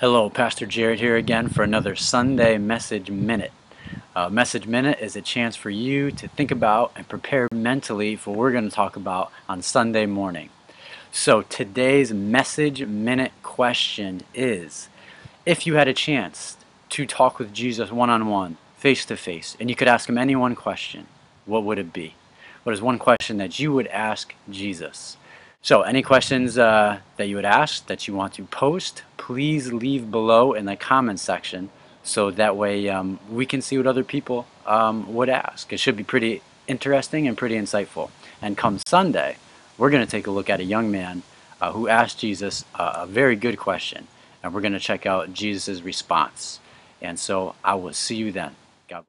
Hello, Pastor Jared here again for another Sunday Message Minute. Uh, Message Minute is a chance for you to think about and prepare mentally for what we're going to talk about on Sunday morning. So, today's Message Minute question is If you had a chance to talk with Jesus one on one, face to face, and you could ask him any one question, what would it be? What is one question that you would ask Jesus? So, any questions uh, that you would ask that you want to post, please leave below in the comments section so that way um, we can see what other people um, would ask. It should be pretty interesting and pretty insightful. And come Sunday, we're going to take a look at a young man uh, who asked Jesus uh, a very good question, and we're going to check out Jesus' response. And so I will see you then. God.